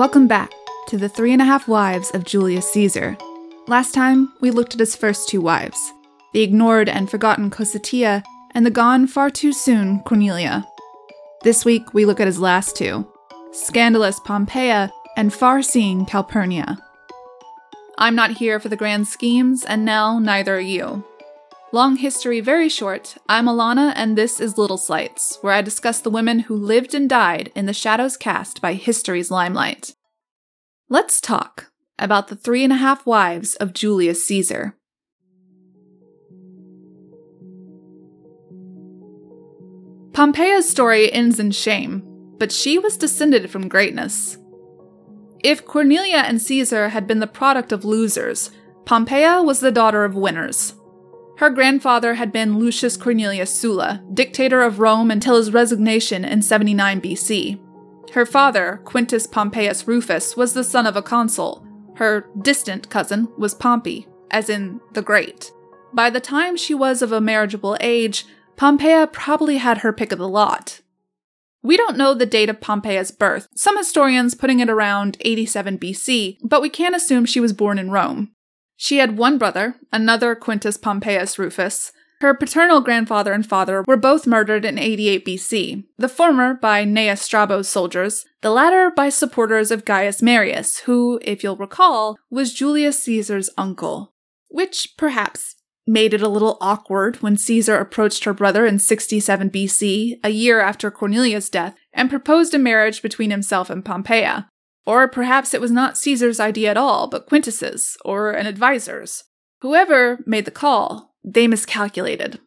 Welcome back to the three and a half wives of Julius Caesar. Last time, we looked at his first two wives the ignored and forgotten Cossutia and the gone far too soon Cornelia. This week, we look at his last two scandalous Pompeia and far seeing Calpurnia. I'm not here for the grand schemes, and now neither are you. Long history, very short. I'm Alana, and this is Little Slights, where I discuss the women who lived and died in the shadows cast by history's limelight. Let's talk about the three and a half wives of Julius Caesar. Pompeia's story ends in shame, but she was descended from greatness. If Cornelia and Caesar had been the product of losers, Pompeia was the daughter of winners. Her grandfather had been Lucius Cornelius Sulla, dictator of Rome until his resignation in 79 BC. Her father, Quintus Pompeius Rufus, was the son of a consul. Her distant cousin was Pompey, as in the Great. By the time she was of a marriageable age, Pompeia probably had her pick of the lot. We don't know the date of Pompeia's birth, some historians putting it around 87 BC, but we can assume she was born in Rome. She had one brother, another Quintus Pompeius Rufus, her paternal grandfather and father were both murdered in 88 BC, the former by Gnaeus Strabo's soldiers, the latter by supporters of Gaius Marius, who, if you'll recall, was Julius Caesar's uncle. Which, perhaps, made it a little awkward when Caesar approached her brother in 67 BC, a year after Cornelia's death, and proposed a marriage between himself and Pompeia. Or perhaps it was not Caesar's idea at all, but Quintus's, or an advisor's. Whoever made the call, they miscalculated.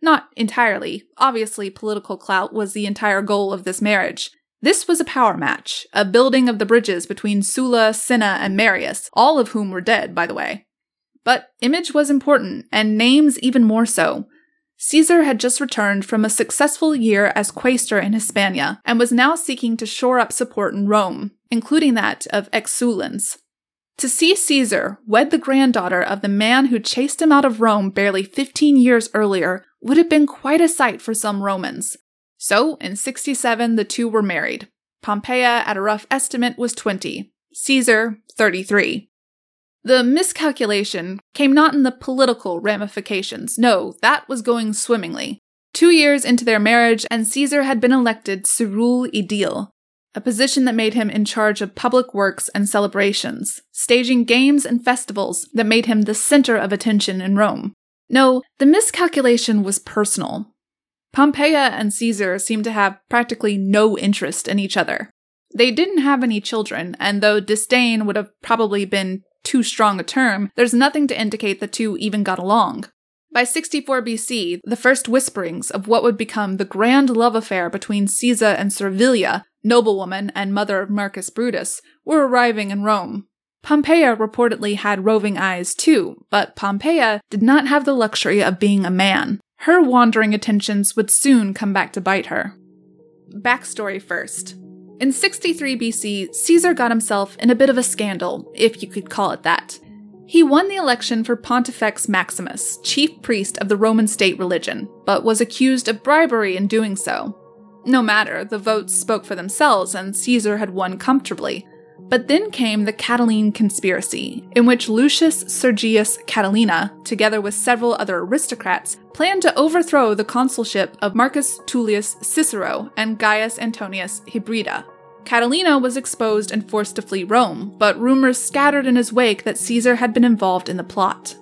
Not entirely. Obviously, political clout was the entire goal of this marriage. This was a power match, a building of the bridges between Sulla, Cinna, and Marius, all of whom were dead, by the way. But image was important, and names even more so. Caesar had just returned from a successful year as quaestor in Hispania and was now seeking to shore up support in Rome, including that of ex-Sullans. To see Caesar wed the granddaughter of the man who chased him out of Rome barely 15 years earlier would have been quite a sight for some Romans. So, in 67, the two were married. Pompeia, at a rough estimate, was 20, Caesar, 33. The miscalculation came not in the political ramifications. No, that was going swimmingly. Two years into their marriage, and Caesar had been elected curule aedile, a position that made him in charge of public works and celebrations, staging games and festivals that made him the center of attention in Rome. No, the miscalculation was personal. Pompeia and Caesar seemed to have practically no interest in each other. They didn't have any children, and though disdain would have probably been too strong a term, there's nothing to indicate the two even got along. By 64 BC, the first whisperings of what would become the grand love affair between Caesar and Servilia noblewoman and mother of Marcus Brutus, were arriving in Rome. Pompeia reportedly had roving eyes too, but Pompeia did not have the luxury of being a man. Her wandering attentions would soon come back to bite her. Backstory first. In 63 BC, Caesar got himself in a bit of a scandal, if you could call it that. He won the election for Pontifex Maximus, chief priest of the Roman state religion, but was accused of bribery in doing so. No matter, the votes spoke for themselves and Caesar had won comfortably. But then came the Catiline conspiracy, in which Lucius Sergius Catilina, together with several other aristocrats, planned to overthrow the consulship of Marcus Tullius Cicero and Gaius Antonius Hybrida. Catilina was exposed and forced to flee Rome, but rumors scattered in his wake that Caesar had been involved in the plot.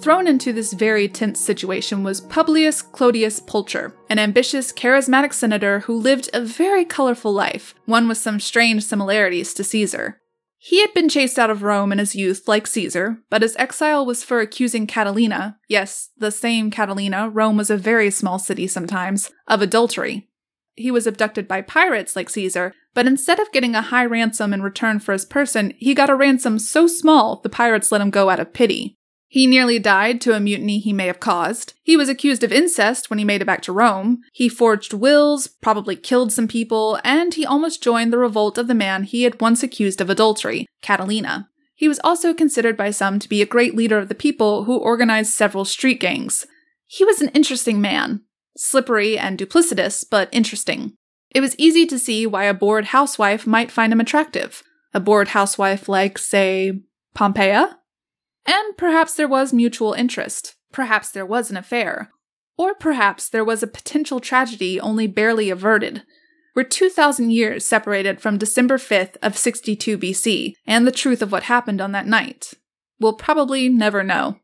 Thrown into this very tense situation was Publius Clodius Pulcher, an ambitious, charismatic senator who lived a very colorful life, one with some strange similarities to Caesar. He had been chased out of Rome in his youth, like Caesar, but his exile was for accusing Catilina, yes, the same Catilina, Rome was a very small city sometimes, of adultery. He was abducted by pirates like Caesar, but instead of getting a high ransom in return for his person, he got a ransom so small the pirates let him go out of pity. He nearly died to a mutiny he may have caused. He was accused of incest when he made it back to Rome. He forged wills, probably killed some people, and he almost joined the revolt of the man he had once accused of adultery, Catilina. He was also considered by some to be a great leader of the people who organized several street gangs. He was an interesting man. Slippery and duplicitous, but interesting. It was easy to see why a bored housewife might find him attractive. a bored housewife like, say, Pompeia? And perhaps there was mutual interest. Perhaps there was an affair. Or perhaps there was a potential tragedy only barely averted. We're 2,000 years separated from December 5th of 62 BC and the truth of what happened on that night. We'll probably never know.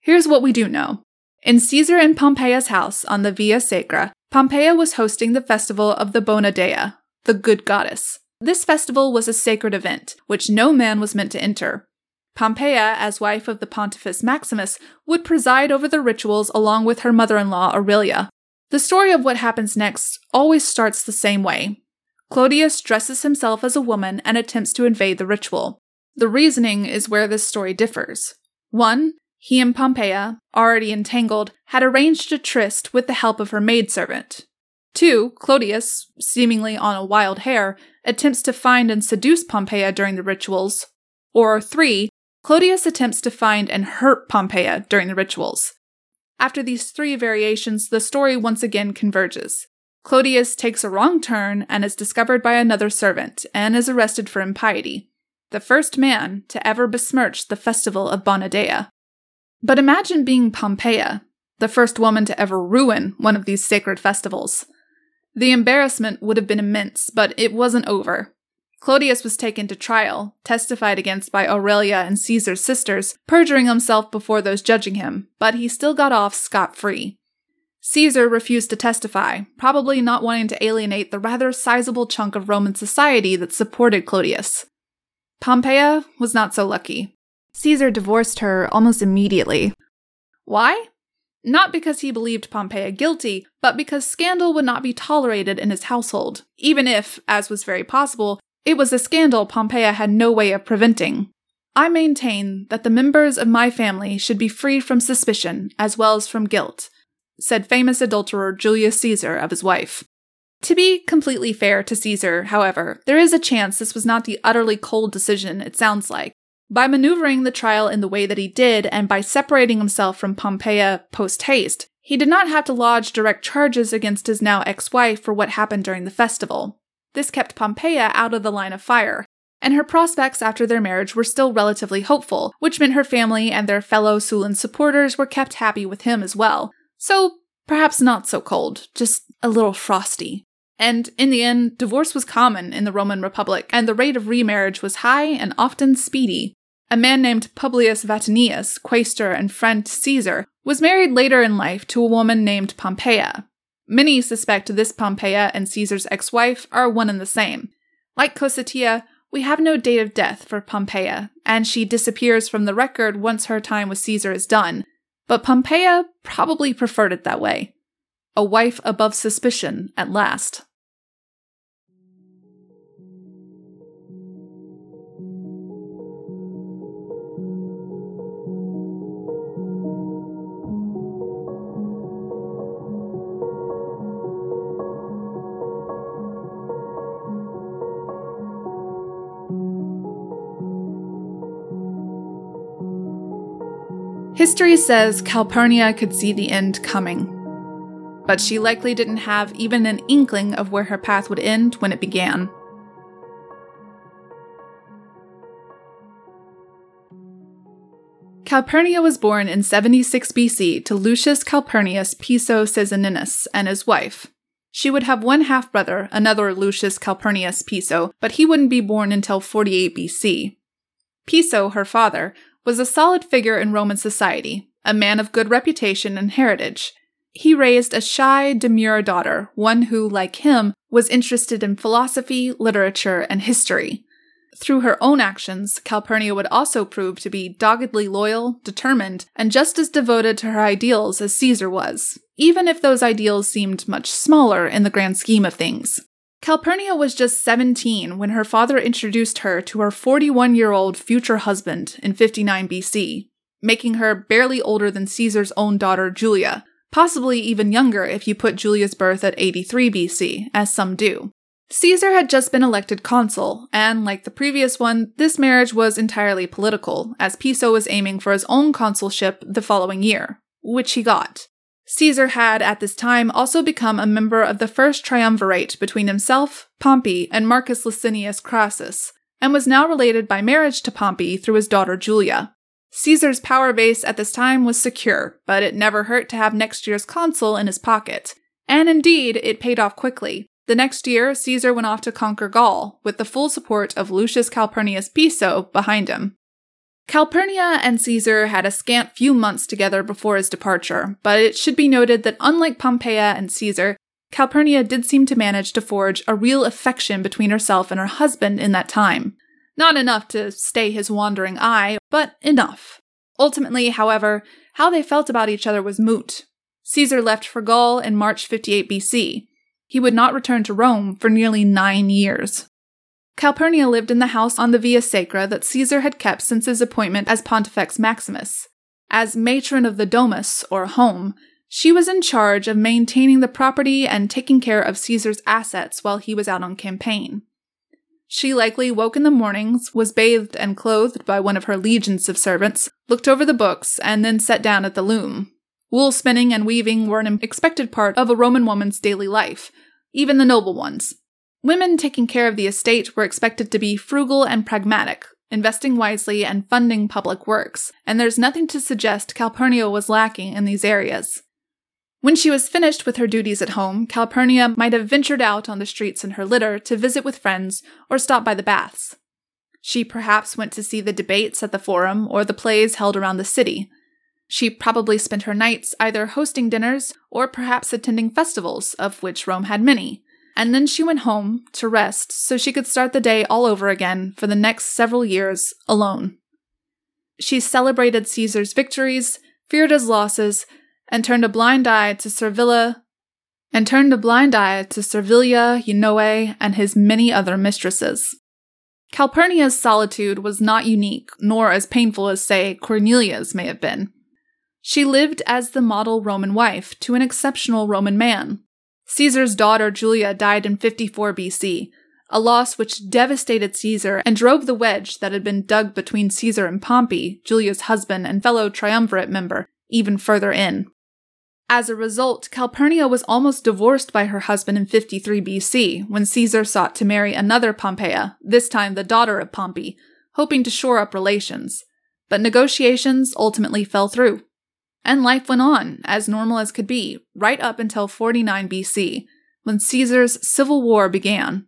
Here's what we do know. In Caesar and Pompeia's house on the Via Sacra, Pompeia was hosting the festival of the Bona Dea, the good goddess. This festival was a sacred event, which no man was meant to enter. Pompeia, as wife of the Pontifex Maximus, would preside over the rituals along with her mother in law Aurelia. The story of what happens next always starts the same way. Clodius dresses himself as a woman and attempts to invade the ritual. The reasoning is where this story differs. 1. He and Pompeia, already entangled, had arranged a tryst with the help of her maidservant. 2. Clodius, seemingly on a wild hare, attempts to find and seduce Pompeia during the rituals. Or 3. Clodius attempts to find and hurt Pompeia during the rituals. After these three variations, the story once again converges. Clodius takes a wrong turn and is discovered by another servant and is arrested for impiety, the first man to ever besmirch the festival of Bona Dea. But imagine being Pompeia, the first woman to ever ruin one of these sacred festivals. The embarrassment would have been immense, but it wasn't over. Clodius was taken to trial, testified against by Aurelia and Caesar's sisters, perjuring himself before those judging him, but he still got off scot free. Caesar refused to testify, probably not wanting to alienate the rather sizable chunk of Roman society that supported Clodius. Pompeia was not so lucky. Caesar divorced her almost immediately. Why? Not because he believed Pompeia guilty, but because scandal would not be tolerated in his household, even if, as was very possible, it was a scandal Pompeia had no way of preventing. I maintain that the members of my family should be free from suspicion as well as from guilt, said famous adulterer Julius Caesar of his wife. To be completely fair to Caesar, however, there is a chance this was not the utterly cold decision it sounds like. By maneuvering the trial in the way that he did, and by separating himself from Pompeia post haste, he did not have to lodge direct charges against his now ex wife for what happened during the festival. This kept Pompeia out of the line of fire, and her prospects after their marriage were still relatively hopeful, which meant her family and their fellow Sullan supporters were kept happy with him as well. So, perhaps not so cold, just a little frosty. And in the end, divorce was common in the Roman Republic, and the rate of remarriage was high and often speedy. A man named Publius Vatinius, quaestor and friend to Caesar, was married later in life to a woman named Pompeia, Many suspect this Pompeia and Caesar's ex wife are one and the same. Like Cossutia, we have no date of death for Pompeia, and she disappears from the record once her time with Caesar is done. But Pompeia probably preferred it that way. A wife above suspicion at last. History says Calpurnia could see the end coming, but she likely didn't have even an inkling of where her path would end when it began. Calpurnia was born in 76 BC to Lucius Calpurnius Piso Caesoninus and his wife. She would have one half brother, another Lucius Calpurnius Piso, but he wouldn't be born until 48 BC. Piso, her father, was a solid figure in Roman society, a man of good reputation and heritage. He raised a shy, demure daughter, one who, like him, was interested in philosophy, literature, and history. Through her own actions, Calpurnia would also prove to be doggedly loyal, determined, and just as devoted to her ideals as Caesar was, even if those ideals seemed much smaller in the grand scheme of things. Calpurnia was just 17 when her father introduced her to her 41 year old future husband in 59 BC, making her barely older than Caesar's own daughter Julia, possibly even younger if you put Julia's birth at 83 BC, as some do. Caesar had just been elected consul, and like the previous one, this marriage was entirely political, as Piso was aiming for his own consulship the following year, which he got. Caesar had at this time also become a member of the first triumvirate between himself, Pompey, and Marcus Licinius Crassus, and was now related by marriage to Pompey through his daughter Julia. Caesar's power base at this time was secure, but it never hurt to have next year's consul in his pocket. And indeed, it paid off quickly. The next year, Caesar went off to conquer Gaul, with the full support of Lucius Calpurnius Piso behind him. Calpurnia and Caesar had a scant few months together before his departure, but it should be noted that unlike Pompeia and Caesar, Calpurnia did seem to manage to forge a real affection between herself and her husband in that time. Not enough to stay his wandering eye, but enough. Ultimately, however, how they felt about each other was moot. Caesar left for Gaul in March 58 BC. He would not return to Rome for nearly nine years. Calpurnia lived in the house on the Via Sacra that Caesar had kept since his appointment as Pontifex Maximus. As matron of the domus, or home, she was in charge of maintaining the property and taking care of Caesar's assets while he was out on campaign. She likely woke in the mornings, was bathed and clothed by one of her legions of servants, looked over the books, and then sat down at the loom. Wool spinning and weaving were an expected part of a Roman woman's daily life, even the noble ones. Women taking care of the estate were expected to be frugal and pragmatic, investing wisely and funding public works, and there's nothing to suggest Calpurnia was lacking in these areas. When she was finished with her duties at home, Calpurnia might have ventured out on the streets in her litter to visit with friends or stop by the baths. She perhaps went to see the debates at the forum or the plays held around the city. She probably spent her nights either hosting dinners or perhaps attending festivals, of which Rome had many. And then she went home to rest so she could start the day all over again for the next several years alone. She celebrated Caesar's victories, feared his losses, and turned a blind eye to Servilia and turned a blind eye to Servilia, Eunoe, and his many other mistresses. Calpurnia's solitude was not unique, nor as painful as, say, Cornelia's may have been. She lived as the model Roman wife to an exceptional Roman man. Caesar's daughter Julia died in 54 BC, a loss which devastated Caesar and drove the wedge that had been dug between Caesar and Pompey, Julia's husband and fellow triumvirate member, even further in. As a result, Calpurnia was almost divorced by her husband in 53 BC when Caesar sought to marry another Pompeia, this time the daughter of Pompey, hoping to shore up relations. But negotiations ultimately fell through. And life went on, as normal as could be, right up until 49 BC, when Caesar's civil war began.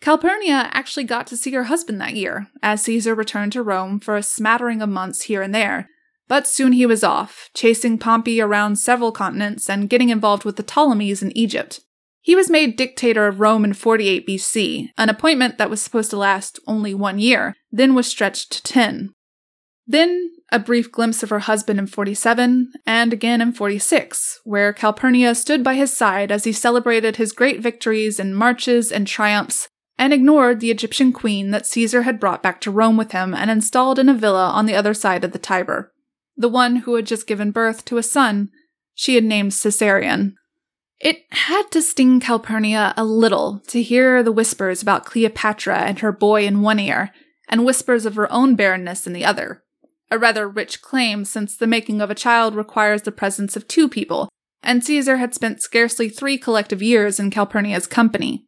Calpurnia actually got to see her husband that year, as Caesar returned to Rome for a smattering of months here and there, but soon he was off, chasing Pompey around several continents and getting involved with the Ptolemies in Egypt. He was made dictator of Rome in 48 BC, an appointment that was supposed to last only one year, then was stretched to 10. Then, a brief glimpse of her husband in 47, and again in 46, where Calpurnia stood by his side as he celebrated his great victories and marches and triumphs, and ignored the Egyptian queen that Caesar had brought back to Rome with him and installed in a villa on the other side of the Tiber the one who had just given birth to a son she had named Caesarion. It had to sting Calpurnia a little to hear the whispers about Cleopatra and her boy in one ear, and whispers of her own barrenness in the other. A rather rich claim, since the making of a child requires the presence of two people, and Caesar had spent scarcely three collective years in Calpurnia's company.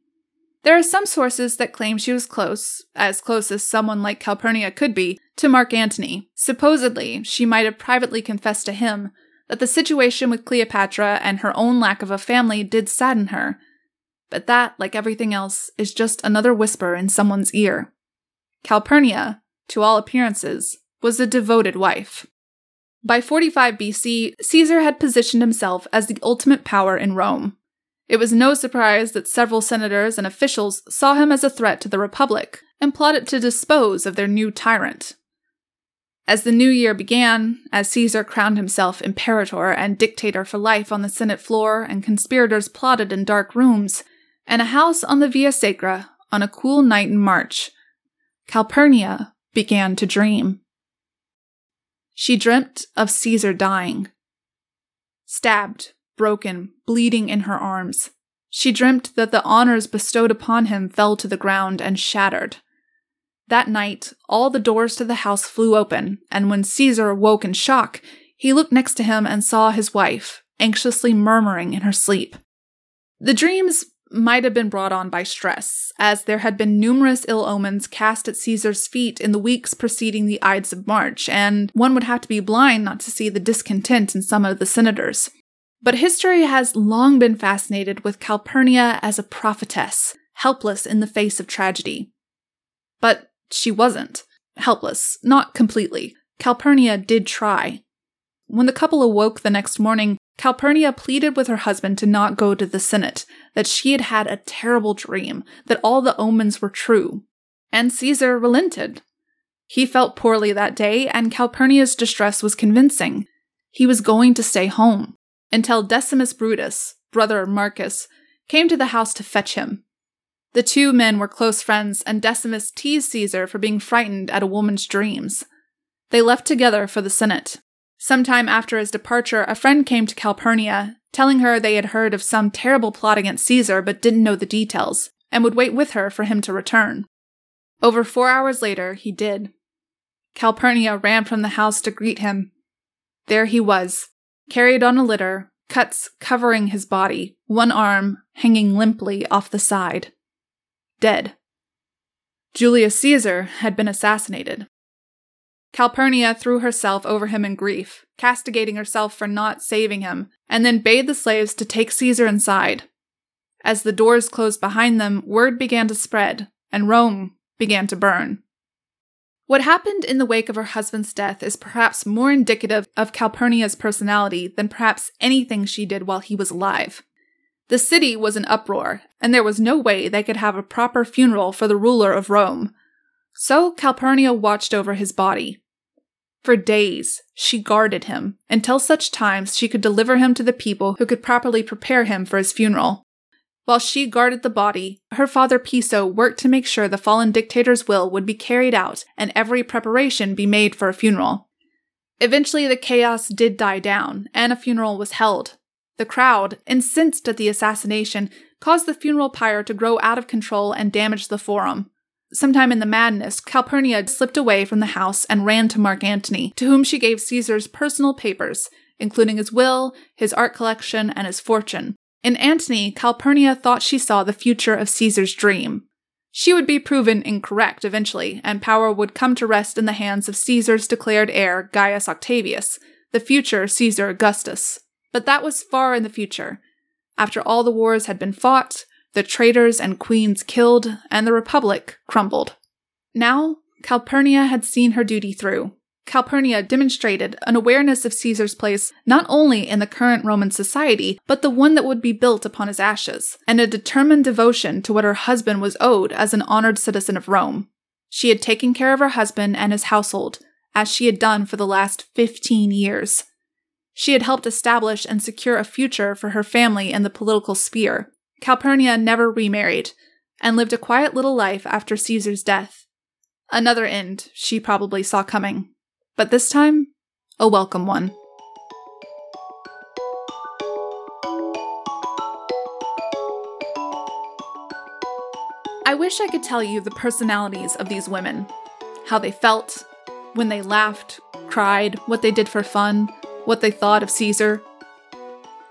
There are some sources that claim she was close, as close as someone like Calpurnia could be, to Mark Antony. Supposedly, she might have privately confessed to him that the situation with Cleopatra and her own lack of a family did sadden her. But that, like everything else, is just another whisper in someone's ear. Calpurnia, to all appearances, was a devoted wife. By 45 BC, Caesar had positioned himself as the ultimate power in Rome. It was no surprise that several senators and officials saw him as a threat to the Republic and plotted to dispose of their new tyrant. As the new year began, as Caesar crowned himself imperator and dictator for life on the Senate floor, and conspirators plotted in dark rooms, and a house on the Via Sacra on a cool night in March, Calpurnia began to dream. She dreamt of Caesar dying. Stabbed, broken, bleeding in her arms. She dreamt that the honors bestowed upon him fell to the ground and shattered. That night, all the doors to the house flew open, and when Caesar awoke in shock, he looked next to him and saw his wife, anxiously murmuring in her sleep. The dreams might have been brought on by stress, as there had been numerous ill omens cast at Caesar's feet in the weeks preceding the Ides of March, and one would have to be blind not to see the discontent in some of the senators. But history has long been fascinated with Calpurnia as a prophetess, helpless in the face of tragedy. But she wasn't helpless, not completely. Calpurnia did try. When the couple awoke the next morning, Calpurnia pleaded with her husband to not go to the Senate, that she had had a terrible dream, that all the omens were true. And Caesar relented. He felt poorly that day, and Calpurnia's distress was convincing. He was going to stay home, until Decimus Brutus, brother of Marcus, came to the house to fetch him. The two men were close friends, and Decimus teased Caesar for being frightened at a woman's dreams. They left together for the Senate. Sometime after his departure, a friend came to Calpurnia, telling her they had heard of some terrible plot against Caesar but didn't know the details, and would wait with her for him to return. Over four hours later, he did. Calpurnia ran from the house to greet him. There he was, carried on a litter, cuts covering his body, one arm hanging limply off the side dead. Julius Caesar had been assassinated. Calpurnia threw herself over him in grief, castigating herself for not saving him, and then bade the slaves to take Caesar inside. As the doors closed behind them, word began to spread, and Rome began to burn. What happened in the wake of her husband's death is perhaps more indicative of Calpurnia's personality than perhaps anything she did while he was alive. The city was in uproar, and there was no way they could have a proper funeral for the ruler of Rome. So Calpurnia watched over his body. For days, she guarded him, until such times she could deliver him to the people who could properly prepare him for his funeral. While she guarded the body, her father Piso worked to make sure the fallen dictator's will would be carried out and every preparation be made for a funeral. Eventually, the chaos did die down, and a funeral was held, the crowd, incensed at the assassination, caused the funeral pyre to grow out of control and damage the forum. Sometime in the madness, Calpurnia slipped away from the house and ran to Mark Antony, to whom she gave Caesar's personal papers, including his will, his art collection, and his fortune. In Antony, Calpurnia thought she saw the future of Caesar's dream. She would be proven incorrect eventually, and power would come to rest in the hands of Caesar's declared heir, Gaius Octavius, the future Caesar Augustus. But that was far in the future. After all the wars had been fought, the traitors and queens killed, and the Republic crumbled. Now, Calpurnia had seen her duty through. Calpurnia demonstrated an awareness of Caesar's place not only in the current Roman society, but the one that would be built upon his ashes, and a determined devotion to what her husband was owed as an honored citizen of Rome. She had taken care of her husband and his household, as she had done for the last 15 years. She had helped establish and secure a future for her family in the political sphere. Calpurnia never remarried and lived a quiet little life after Caesar's death. Another end she probably saw coming, but this time, a welcome one. I wish I could tell you the personalities of these women, how they felt, when they laughed, cried, what they did for fun, what they thought of Caesar.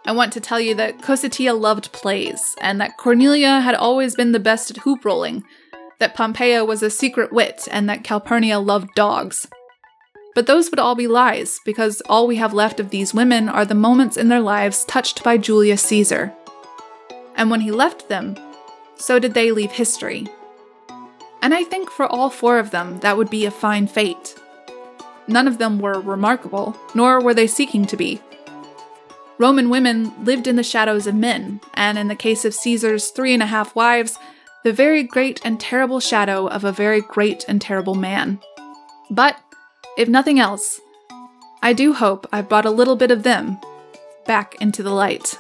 I want to tell you that Cossutia loved plays, and that Cornelia had always been the best at hoop rolling, that Pompeia was a secret wit, and that Calpurnia loved dogs. But those would all be lies, because all we have left of these women are the moments in their lives touched by Julius Caesar. And when he left them, so did they leave history. And I think for all four of them, that would be a fine fate. None of them were remarkable, nor were they seeking to be. Roman women lived in the shadows of men, and in the case of Caesar's three and a half wives, the very great and terrible shadow of a very great and terrible man. But, if nothing else, I do hope I've brought a little bit of them back into the light.